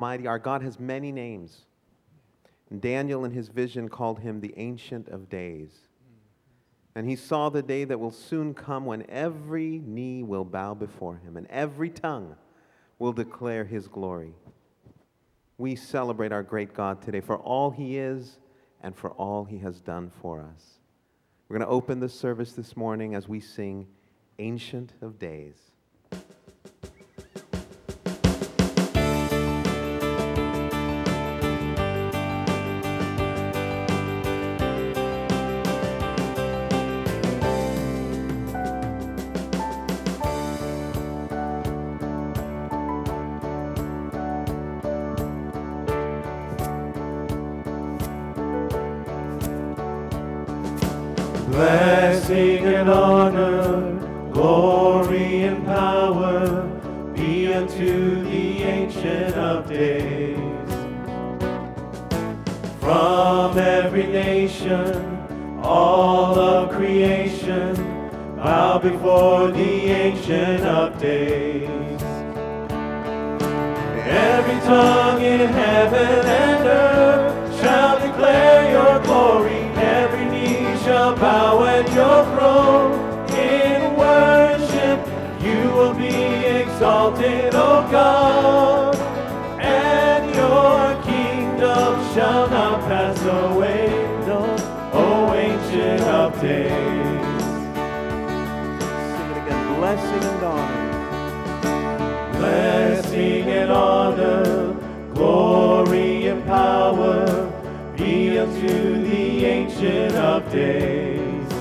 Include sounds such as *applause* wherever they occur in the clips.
Mighty, our God has many names. And Daniel, in his vision, called him the Ancient of Days. And he saw the day that will soon come when every knee will bow before him and every tongue will declare his glory. We celebrate our great God today for all he is and for all he has done for us. We're going to open the service this morning as we sing Ancient of Days. Shall bow at your throne. In worship, you will be exalted, O God. And your kingdom shall not pass away, no, O ancient of days. Sing it again. Blessing and honor. blessing and honor, glory and power be unto the Ancient of Days.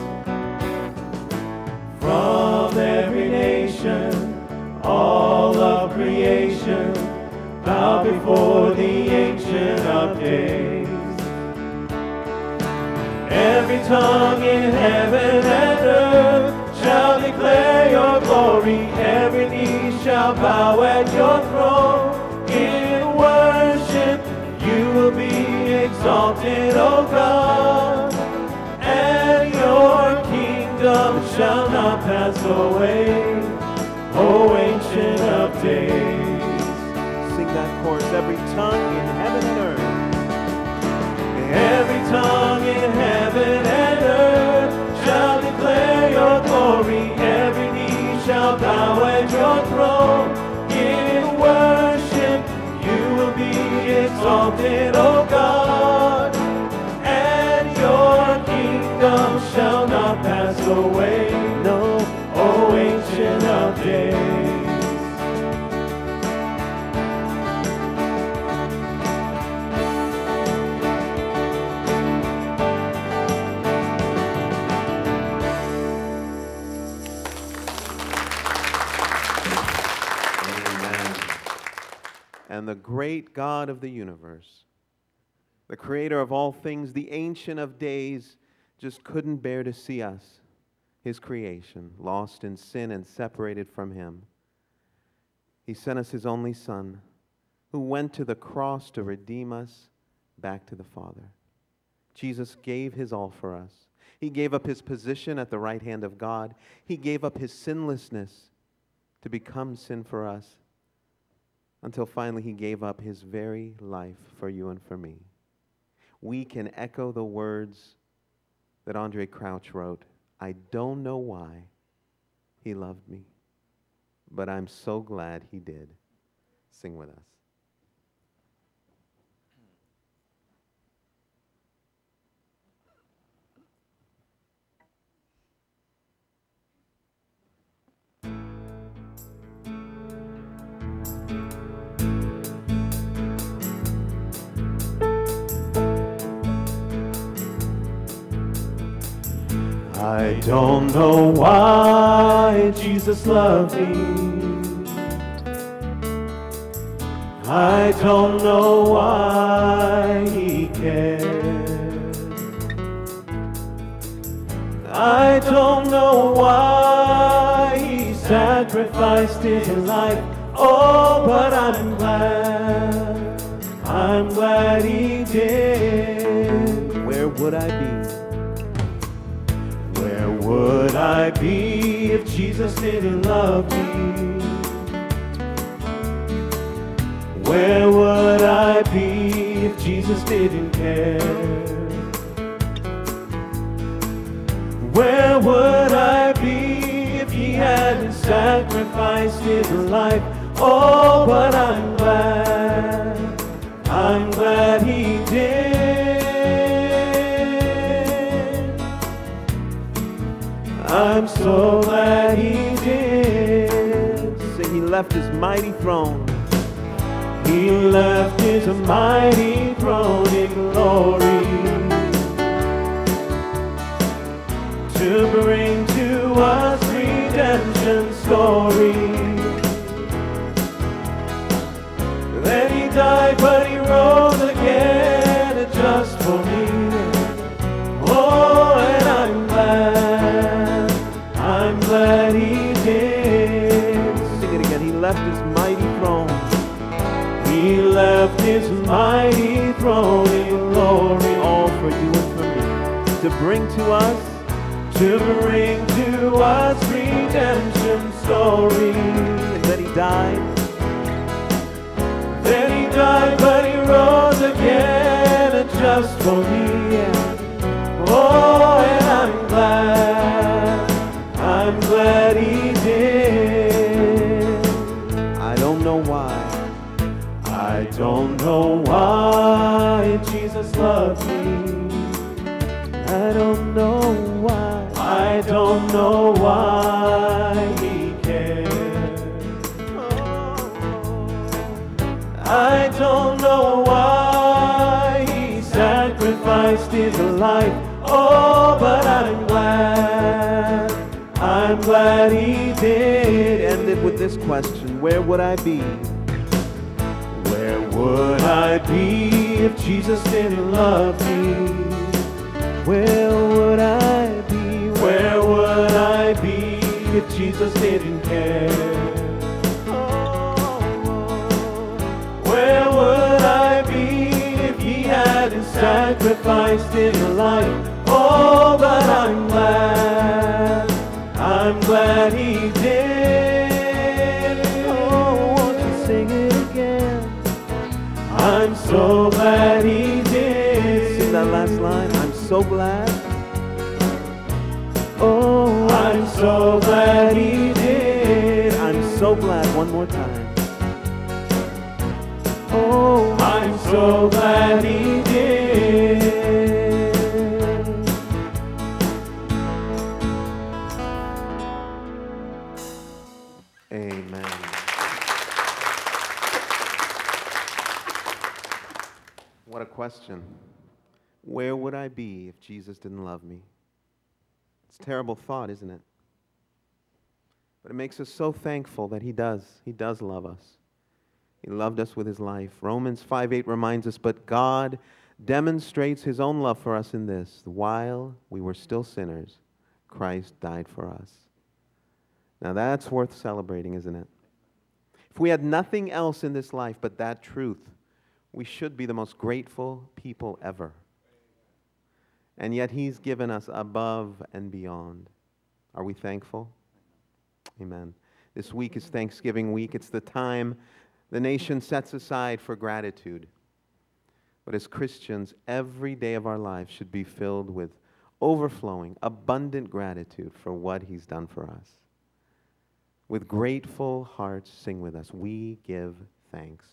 From every nation, all of creation, bow before the Ancient of Days. Every tongue in heaven and earth shall declare your glory. Every knee shall bow at your throne. Exalted, O God. And your kingdom shall not pass away, O ancient of days. Sing that chorus. Every tongue in heaven and earth. Every tongue in heaven and earth shall declare your glory. Every knee shall bow at your throne. In worship, you will be exalted, O God. Away. No, O ancient of days. And the great God of the universe, the creator of all things, the ancient of days, just couldn't bear to see us, his creation, lost in sin and separated from him. He sent us his only Son, who went to the cross to redeem us back to the Father. Jesus gave his all for us. He gave up his position at the right hand of God. He gave up his sinlessness to become sin for us until finally he gave up his very life for you and for me. We can echo the words that Andraé Crouch wrote I don't know why he loved me, but I'm so glad he did. Sing with us. I don't know why Jesus loved me. I don't know why he cared. I don't know why he sacrificed his life. Oh, but I'm glad. I'm glad he did. Where would I be? Would I be if Jesus didn't love me? Where would I be if Jesus didn't care? Where would I be if he hadn't sacrificed his life? Oh, but I'm glad, I'm glad he did. I'm so glad he did. Say he left his mighty throne. He left his mighty throne in glory to bring to us redemption story. Then he died, but he rose again just for me. Oh, I'm he did. Sing it again. He left his mighty throne. He left his mighty throne in glory, all for you and for me, to bring to us to bring to us redemption story. and then he died. Then he died, but he rose again just for me. Oh, and I'm glad, I'm glad he did. I don't know why. I don't know why Jesus loved me. I don't know why. I don't know why he cared. I don't know why he sacrificed his life. Oh, but I'm glad, Glad he did. ended with this question Where would I be? Where would I be if Jesus didn't love me? Where would I be? Where would I be if Jesus didn't care? Where would I be if he hadn't sacrificed his life? Oh, but I'm glad, I'm glad he did. Oh, won't you sing it again? I'm so glad he did. Sing that last line. I'm so glad. Oh, I'm so glad he did. I'm so glad. One more time. Oh, I'm so glad he did. Question. Where would I be if Jesus didn't love me? It's a terrible thought, isn't it? But it makes us so thankful that He does. He does love us. He loved us with His life. Romans 5 8 reminds us, but God demonstrates His own love for us in this while we were still sinners, Christ died for us. Now that's worth celebrating, isn't it? If we had nothing else in this life but that truth, we should be the most grateful people ever. And yet, He's given us above and beyond. Are we thankful? Amen. This week is Thanksgiving week. It's the time the nation sets aside for gratitude. But as Christians, every day of our lives should be filled with overflowing, abundant gratitude for what He's done for us. With grateful hearts, sing with us. We give thanks.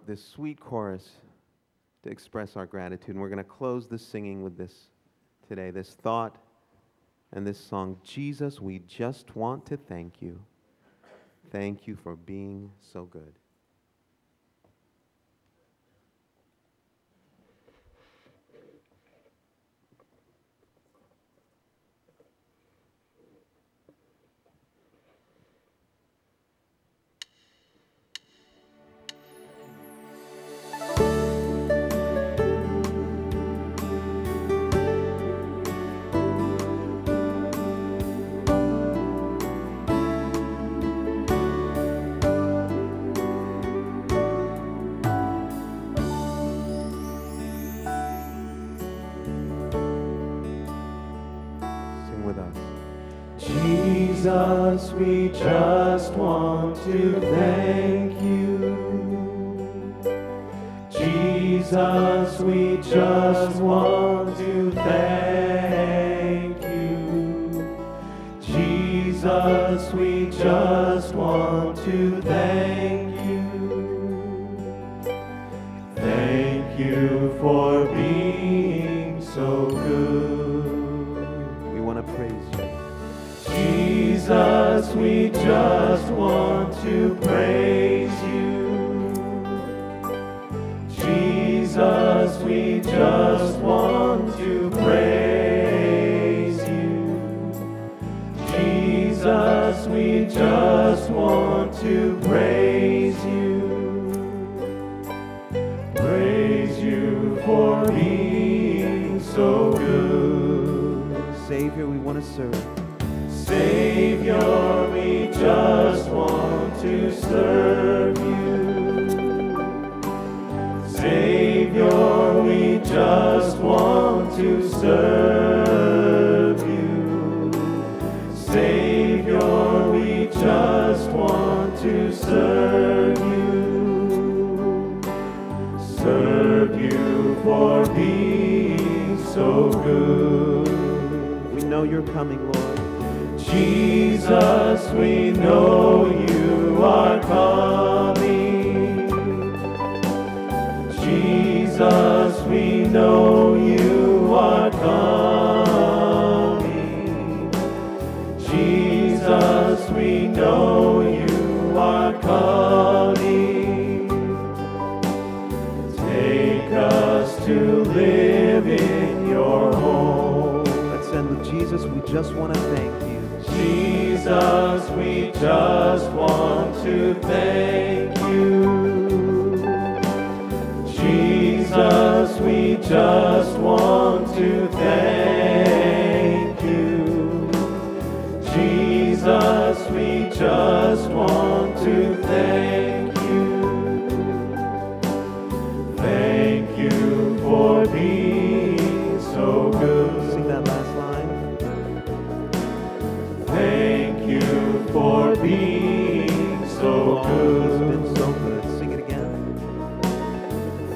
Wrote this sweet chorus to express our gratitude. And we're going to close the singing with this today this thought and this song Jesus, we just want to thank you. Thank you for being so good. Jesus, we just want to thank you. Jesus, we just want to thank you. Jesus, we just want to thank We just want to praise you. Jesus, we just want to praise you. Jesus, we just want to praise you. Praise you for being so good. Savior, we want to serve. Savior, we just want to serve you. Savior, we just want to serve you. Savior, we just want to serve you. Serve you for being so good. We know you're coming, Lord. Jesus, we know you are coming. Jesus, we know you are coming. Jesus, we know you are coming. Take us to live in your home. Let's end with Jesus. We just want to thank you. Jesus, we just want to thank you. Jesus, we just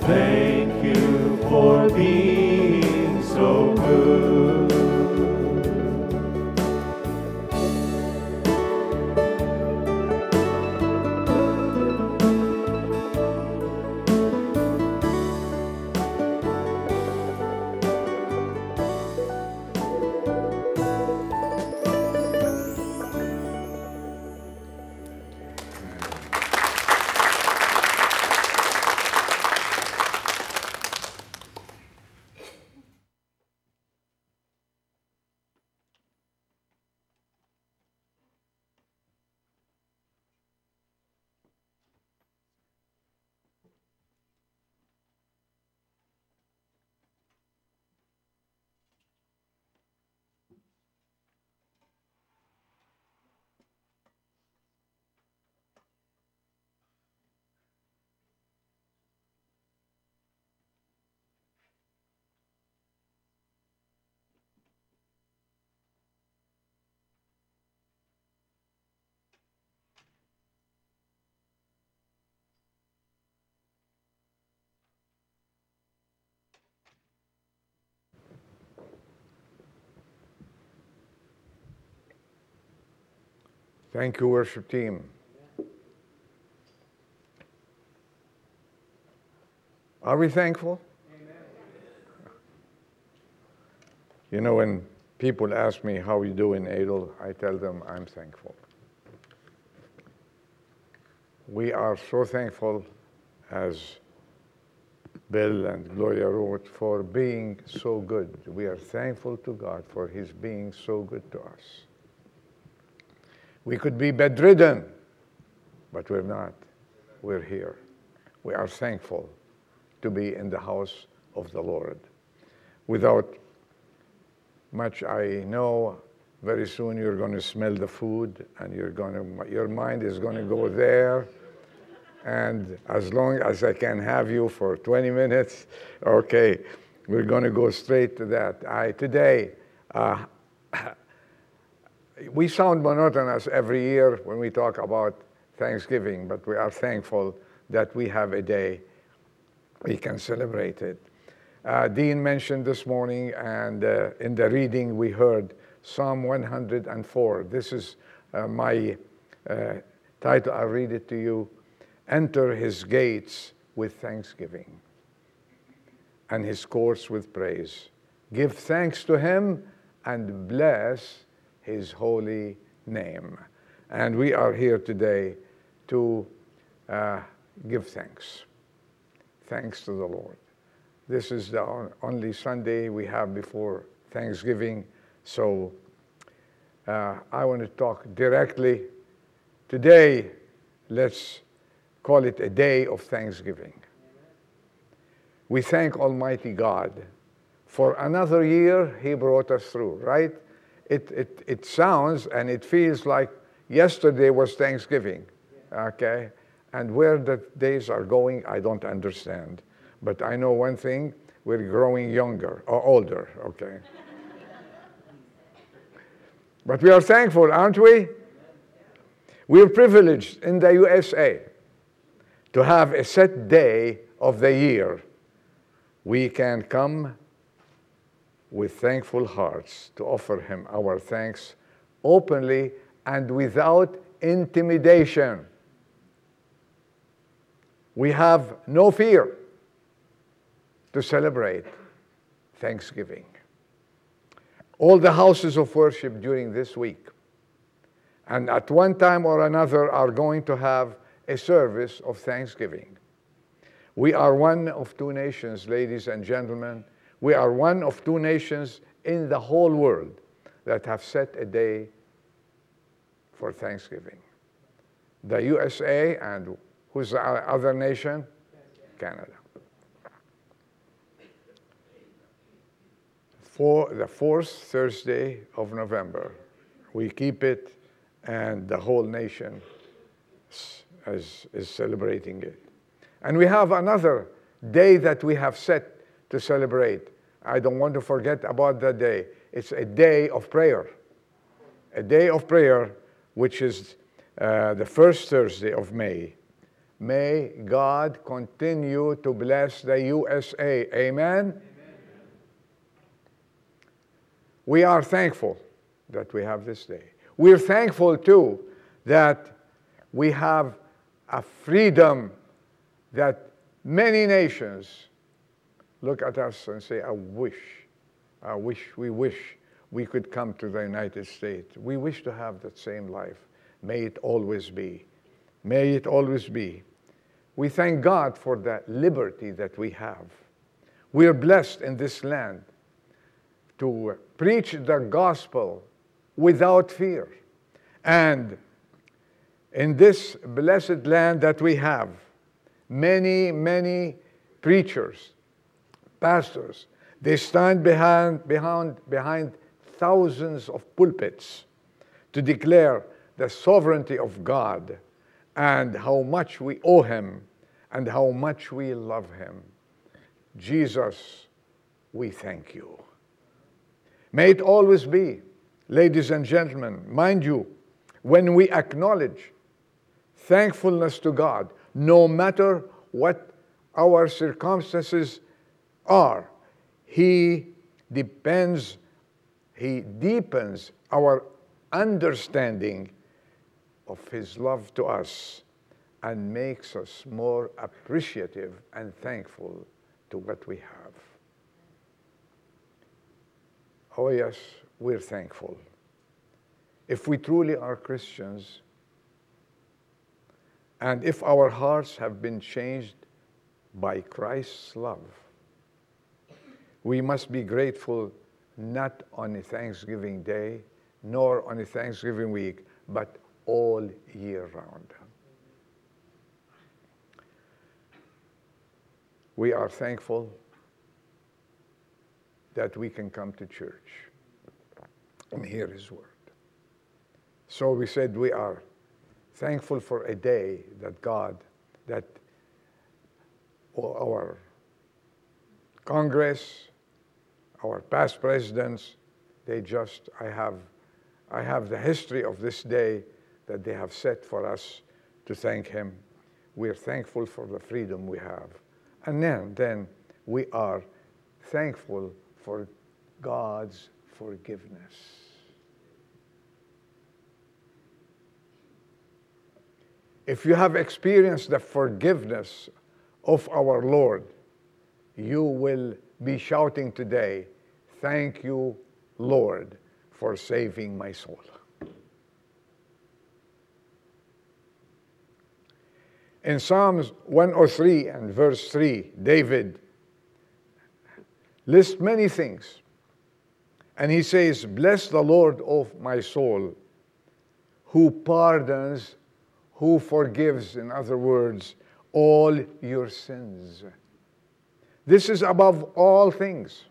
Thank Thank you, worship team. Are we thankful? Amen. You know, when people ask me how you do in Adel, I tell them I'm thankful. We are so thankful as Bill and Gloria wrote for being so good. We are thankful to God for his being so good to us. We could be bedridden, but we're not. We're here. We are thankful to be in the house of the Lord. Without much I know, very soon you're going to smell the food and you're going to, your mind is going to go there. And as long as I can have you for 20 minutes, okay, we're going to go straight to that. I, today, uh, we sound monotonous every year when we talk about Thanksgiving, but we are thankful that we have a day we can celebrate it. Uh, Dean mentioned this morning, and uh, in the reading we heard Psalm 104. This is uh, my uh, title. I'll read it to you. Enter his gates with thanksgiving and his courts with praise. Give thanks to him and bless his holy name. And we are here today to uh, give thanks. Thanks to the Lord. This is the only Sunday we have before Thanksgiving, so uh, I want to talk directly. Today, let's call it a day of thanksgiving. We thank Almighty God for another year He brought us through, right? It, it, it sounds and it feels like yesterday was Thanksgiving, okay? And where the days are going, I don't understand. But I know one thing we're growing younger or older, okay? *laughs* but we are thankful, aren't we? We're privileged in the USA to have a set day of the year. We can come with thankful hearts to offer Him our thanks openly and without intimidation. We have no fear to celebrate Thanksgiving. All the houses of worship during this week, and at one time or another, are going to have a service of Thanksgiving. We are one of two nations, ladies and gentlemen, we are one of two nations in the whole world that have set a day for Thanksgiving. The USA and who's the other nation? Canada. For the fourth Thursday of November, we keep it, and the whole nation is, is celebrating it. And we have another day that we have set to celebrate. I don't want to forget about that day. It's a day of prayer. A day of prayer, which is uh, the first Thursday of May. May God continue to bless the USA. Amen? Amen. we are thankful that we have this day. We're thankful too that we have a freedom that many nations look at us and say, I wish, I wish, we wish we could come to the United States. We wish to have that same life. May it always be. May it always be. We thank God for the liberty that we have. We are blessed in this land to preach the gospel without fear. And in this blessed land that we have, many, many preachers, pastors, they stand behind, behind, behind thousands of pulpits to declare the sovereignty of God and how much we owe Him and how much we love Him. Jesus, we thank you. May it always be, ladies and gentlemen, mind you, when we acknowledge thankfulness to God, no matter what our circumstances are, He depends, He deepens our understanding of His love to us and makes us more appreciative and thankful to what we have. Oh, yes, we're thankful. If we truly are Christians, and if our hearts have been changed by Christ's love, we must be grateful not on a Thanksgiving Day, nor on a Thanksgiving week, but all year round. We are thankful that we can come to church and hear His Word. So we said we are thankful for a day that God, that our Congress, our past presidents, they just, I have, I have the history of this day that they have set for us to thank Him. We're thankful for the freedom we have. And then, then we are thankful for God's forgiveness. If you have experienced the forgiveness of our Lord, you will be shouting today, Thank you, Lord, for saving my soul. In Psalms 103 and verse 3, David lists many things. And he says, Bless the Lord of my soul, who pardons, who forgives, in other words, all your sins. This is above all things.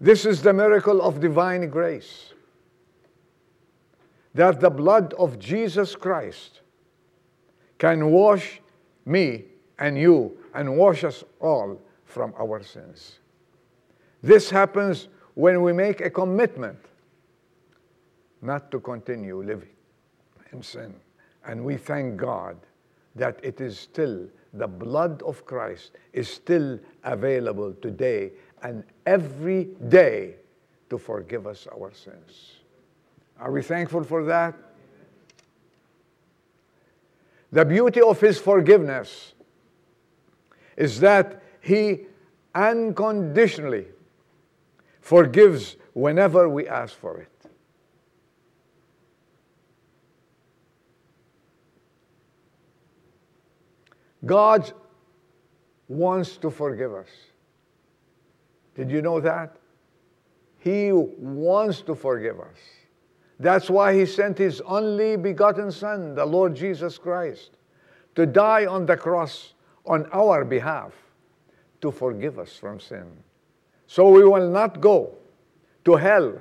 This is the miracle of divine grace. That the blood of Jesus Christ can wash me and you and wash us all from our sins. This happens when we make a commitment not to continue living in sin. And we thank God that it is still, the blood of Christ is still available today and every day to forgive us our sins. Are we thankful for that? The beauty of His forgiveness is that He unconditionally forgives whenever we ask for it. God wants to forgive us. Did you know that? He wants to forgive us. That's why He sent His only begotten Son, the Lord Jesus Christ, to die on the cross on our behalf to forgive us from sin. So we will not go to hell.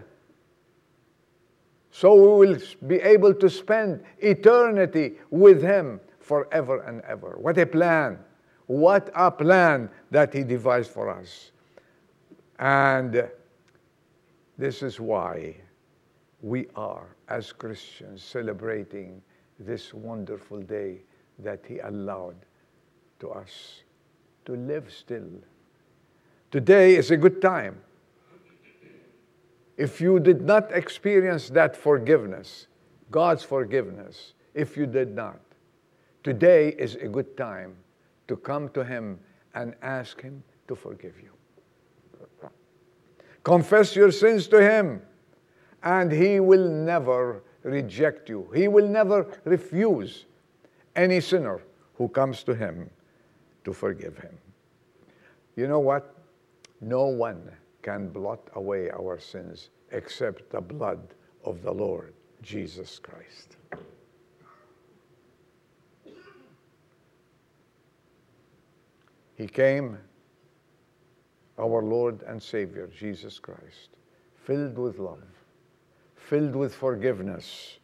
So we will be able to spend eternity with Him forever and ever. What a plan! What a plan that He devised for us. And this is why we are, as Christians, celebrating this wonderful day that He allowed to us to live still. Today is a good time. if you did not experience that forgiveness, God's forgiveness, if you did not, today is a good time to come to Him and ask Him to forgive you. Confess your sins to Him, and He will never reject you. He will never refuse any sinner who comes to Him to forgive him. You know what? No one can blot away our sins except the blood of the Lord Jesus Christ. He came, our Lord and Savior, Jesus Christ, filled with love, filled with forgiveness.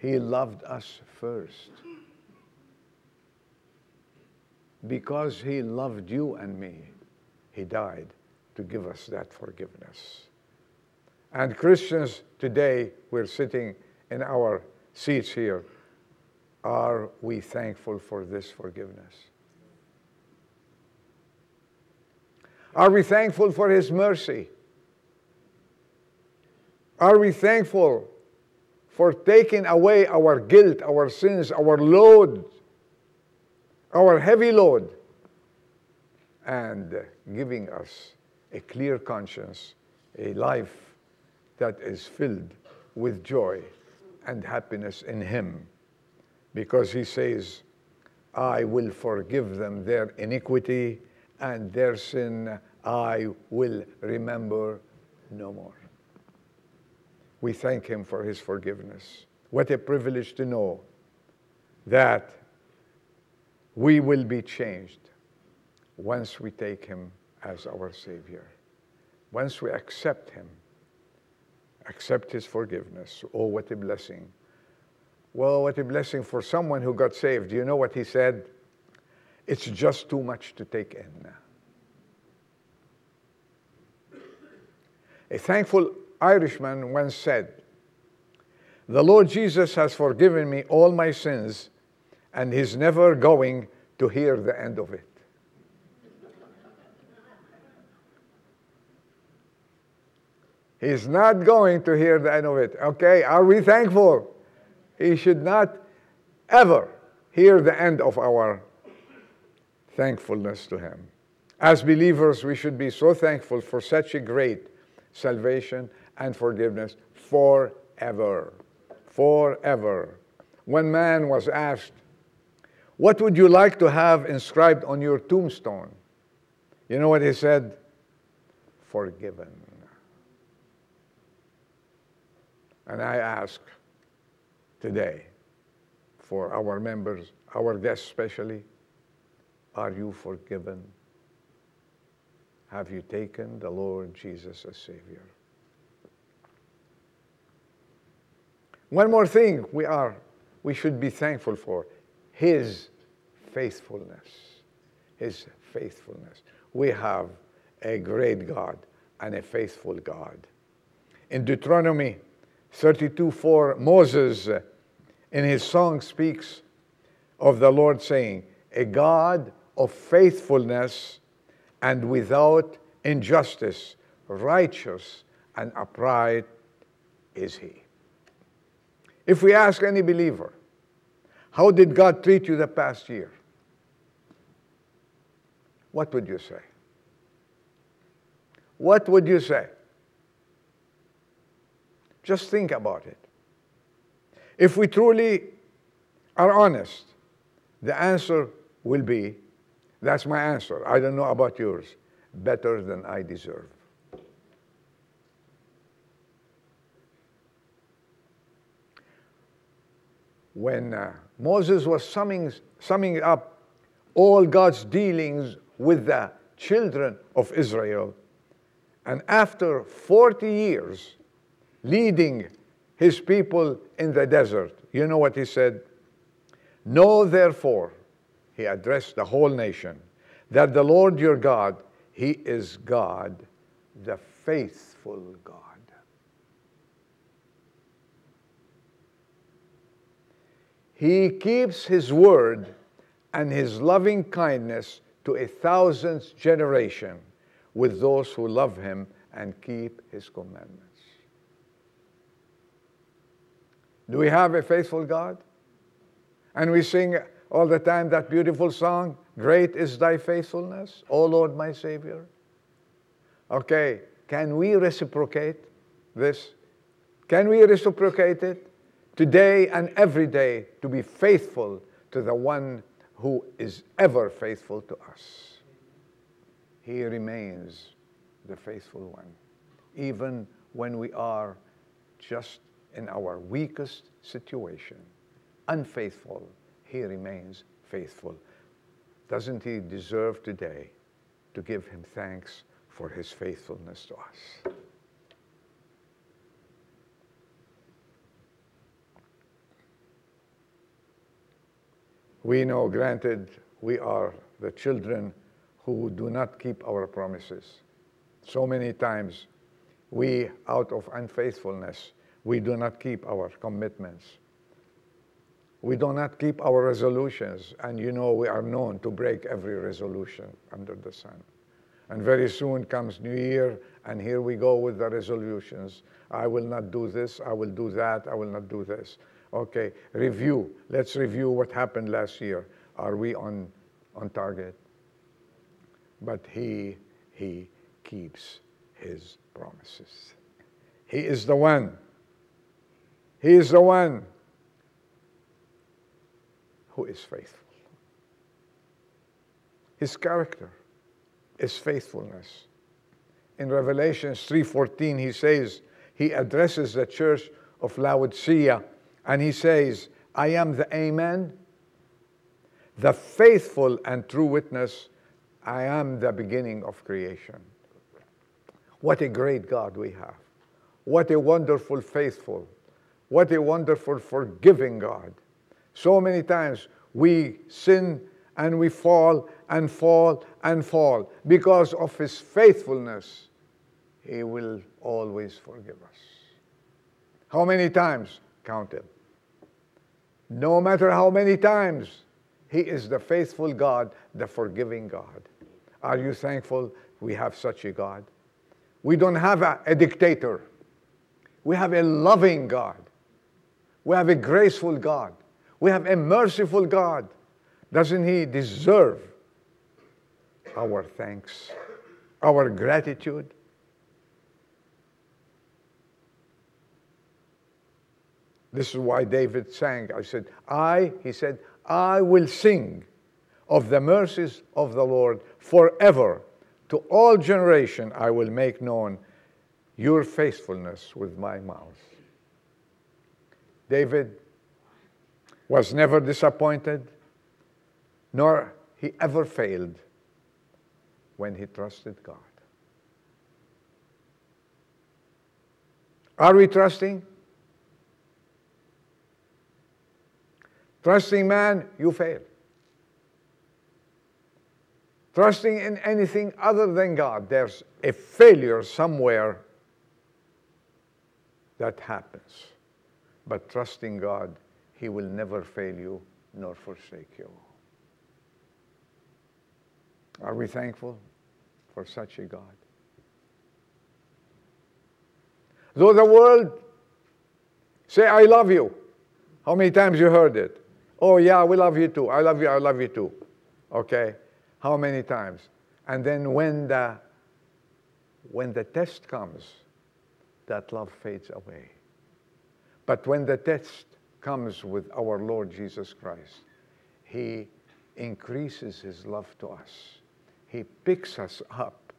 He loved us first. Because He loved you and me, He died to give us that forgiveness. And Christians today, we're sitting in our seats here. Are we thankful for this forgiveness? Are we thankful for His mercy? Are we thankful for taking away our guilt, our sins, our load, our heavy load, and giving us a clear conscience, a life that is filled with joy and happiness in Him? Because He says, I will forgive them their iniquity and their sin I will remember no more. We thank Him for His forgiveness. What a privilege to know that we will be changed once we take Him as our Savior. Once we accept Him, accept His forgiveness. Oh, what a blessing. Well, what a blessing for someone who got saved. Do you know what he said? It's just too much to take in. A thankful Irishman once said, The Lord Jesus has forgiven me all my sins, and He's never going to hear the end of it. He's not going to hear the end of it. Okay, are we thankful? He should not ever hear the end of our thankfulness to Him. As believers, we should be so thankful for such a great salvation and forgiveness forever. Forever. One man was asked, What would you like to have inscribed on your tombstone? You know what he said? Forgiven. And I ask today for our members, our guests especially, are you forgiven? Have you taken the Lord Jesus as Savior? One more thing we are, we should be thankful for His faithfulness. His faithfulness. We have a great God and a faithful God. In Deuteronomy 32 4, Moses uh, in his song speaks of the Lord saying, A God of faithfulness and without injustice, righteous and upright is He. If we ask any believer, how did God treat you the past year? What would you say? What would you say? Just think about it. If we truly are honest, the answer will be that's my answer. I don't know about yours. Better than I deserve. When uh, Moses was summing, summing up all God's dealings with the children of Israel, and after 40 years leading his people in the desert, you know what he said? Know therefore he addressed the whole nation that the Lord your God, He is God, the faithful God. He keeps His word and His loving kindness to a thousandth generation with those who love Him and keep his commandments. Do we have a faithful God? And we sing all the time that beautiful song, Great is thy faithfulness, O Lord my Savior. Okay, can we reciprocate this? Can we reciprocate it? Today and every day to be faithful to the one who is ever faithful to us. He remains the faithful one, even when we are just in our weakest situation, unfaithful, he remains faithful. Doesn't he deserve today to give him thanks for his faithfulness to us? We know, granted, we are the children who do not keep our promises. So many times, we, out of unfaithfulness, we do not keep our commitments. We do not keep our resolutions. And you know, we are known to break every resolution under the sun. And very soon comes New Year, and here we go with the resolutions. I will not do this, I will do that, I will not do this. Okay, review. Let's review what happened last year. Are we on, on target? But he, he keeps his promises. He is the one he is the one who is faithful. His character is faithfulness. In Revelations 3:14 he says he addresses the church of Laodicea and he says, "I am the Amen, the faithful and true witness. I am the beginning of creation." What a great God we have. What a wonderful faithful what a wonderful, forgiving God. So many times we sin and we fall and fall and fall. Because of His faithfulness, He will always forgive us. How many times? Count it. No matter how many times, He is the faithful God, the forgiving God. Are you thankful we have such a God? We don't have a, a dictator. We have a loving God. We have a graceful God. We have a merciful God. Doesn't He deserve our thanks, our gratitude? This is why David sang. I said, I, he said, I will sing of the mercies of the Lord forever. To all generation I will make known your faithfulness with my mouth. David was never disappointed, nor he ever failed when he trusted God. Are we trusting? Trusting man, you fail. Trusting in anything other than God, there's a failure somewhere that happens. But trusting God, He will never fail you nor forsake you. Are we thankful for such a God? Though the world say, I love you. How many times you heard it? Oh, yeah, we love you too. I love you, I love you too. Okay? How many times? And then when the, when the test comes, that love fades away. But when the test comes with our Lord Jesus Christ, He increases His love to us. He picks us up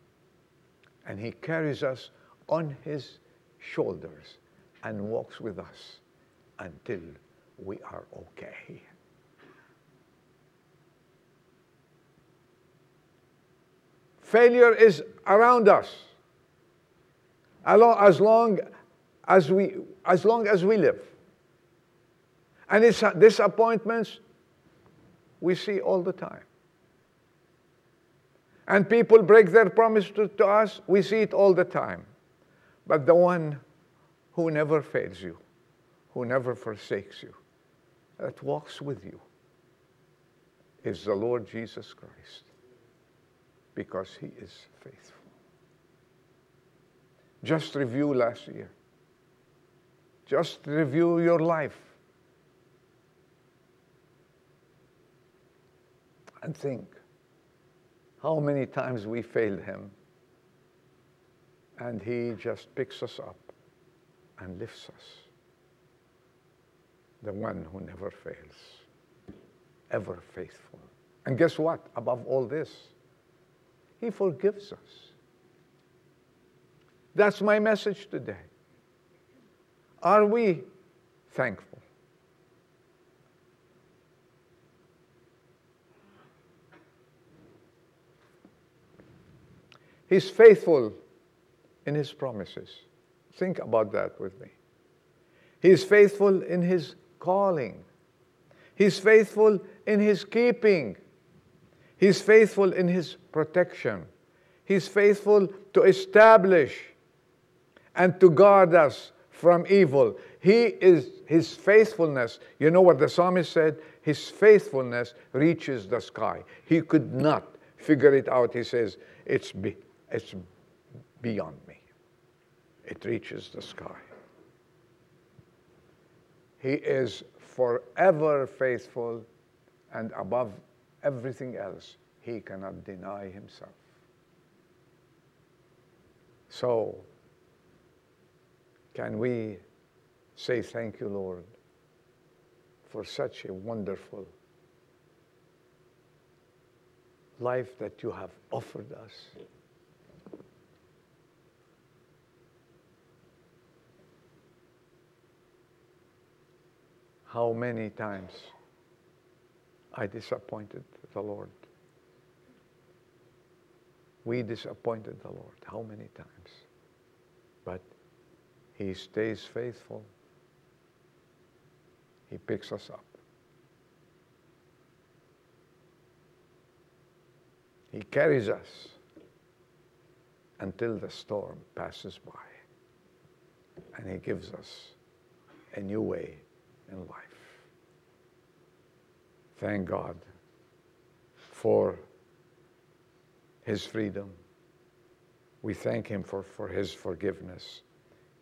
and He carries us on His shoulders and walks with us until we are okay. Failure is around us. As long as we, as long as we live. And it's uh, disappointments we see all the time. And people break their promise to, to us, we see it all the time. But the one who never fails you, who never forsakes you, that walks with you, is the Lord Jesus Christ, because he is faithful. Just review last year. Just review your life. And think how many times we failed Him. And He just picks us up and lifts us. The one who never fails, ever faithful. And guess what? Above all this, He forgives us. That's my message today. Are we thankful? He's faithful in His promises. Think about that with me. He's faithful in His calling. He's faithful in His keeping. He's faithful in His protection. He's faithful to establish and to guard us from evil. He is his faithfulness. You know what the psalmist said? His faithfulness reaches the sky. He could not figure it out. He says, It's, it's beyond me. It reaches the sky. He is forever faithful, and above everything else, he cannot deny himself. So, can we say thank you, Lord, for such a wonderful life that you have offered us? How many times I disappointed the Lord? We disappointed the Lord. How many times? But He stays faithful. He picks us up. He carries us until the storm passes by. And He gives us a new way in life. Thank God for His freedom. We thank Him for, for His forgiveness.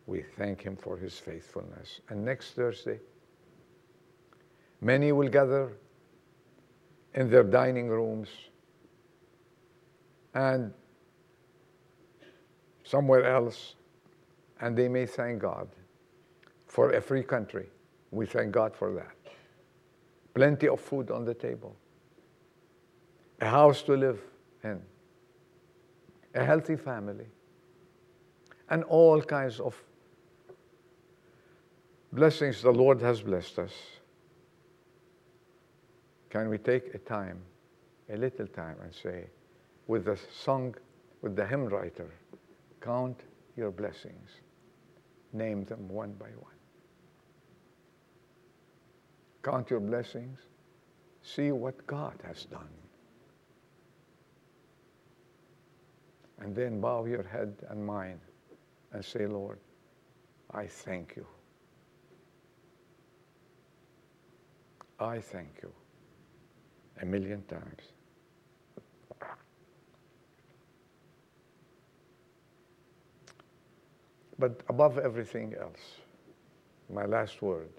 We thank Him for His faithfulness. And next Thursday, many will gather in their dining rooms and somewhere else, and they may thank God for a free country. We thank God for that. Plenty of food on the table, a house to live in, a healthy family, and all kinds of blessings the Lord has blessed us. Can we take a time, a little time, and say, with the song, with the hymn writer, count your blessings, name them one by one. Count your blessings, see what God has done. And then bow your head and mind and say, Lord, I thank you. I thank you a million times. But above everything else, my last word,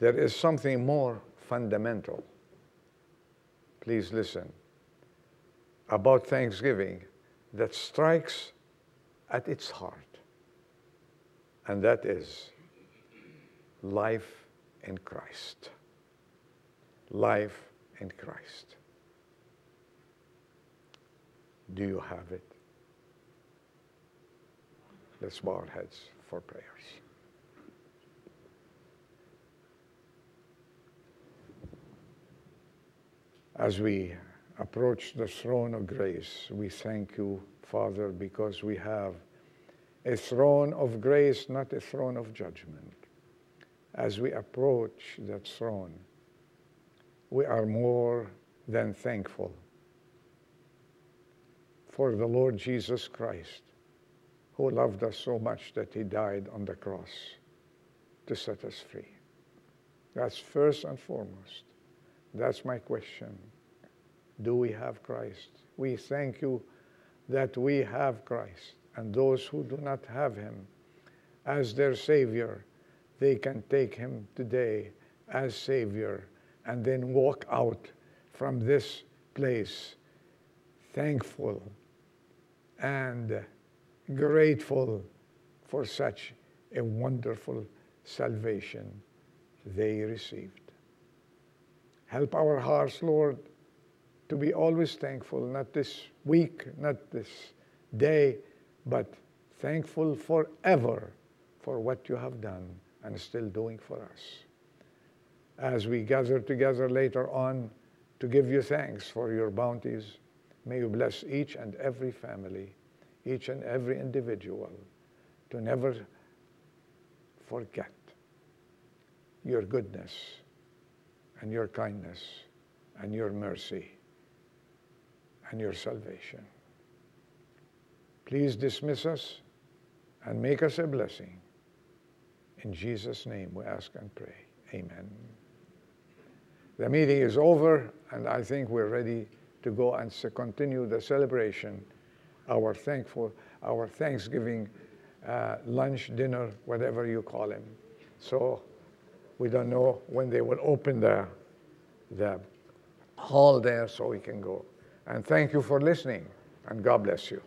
there is something more fundamental. Please listen. About Thanksgiving that strikes at its heart, and that is life in Christ. Life in Christ. Do you have it? Let's bow our heads for prayers. As we approach the throne of grace, we thank you, Father, because we have a throne of grace, not a throne of judgment. As we approach that throne, we are more than thankful for the Lord Jesus Christ, who loved us so much that he died on the cross to set us free. That's first and foremost. That's my question. Do we have Christ? We thank you that we have Christ. And those who do not have Him as their Savior, they can take Him today as Savior and then walk out from this place thankful and grateful for such a wonderful salvation they received. Help our hearts, Lord, to be always thankful, not this week, not this day, but thankful forever for what you have done and still doing for us. As we gather together later on to give you thanks for your bounties, may you bless each and every family, each and every individual, to never forget your goodness and your kindness and your mercy and your salvation. Please dismiss us and make us a blessing. In Jesus' name we ask and pray. Amen. The meeting is over, and I think we're ready to go and continue the celebration, our thankful, our Thanksgiving uh, lunch, dinner, whatever you call them. So we don't know when they will open the, the hall there so we can go. And thank you for listening, and God bless you.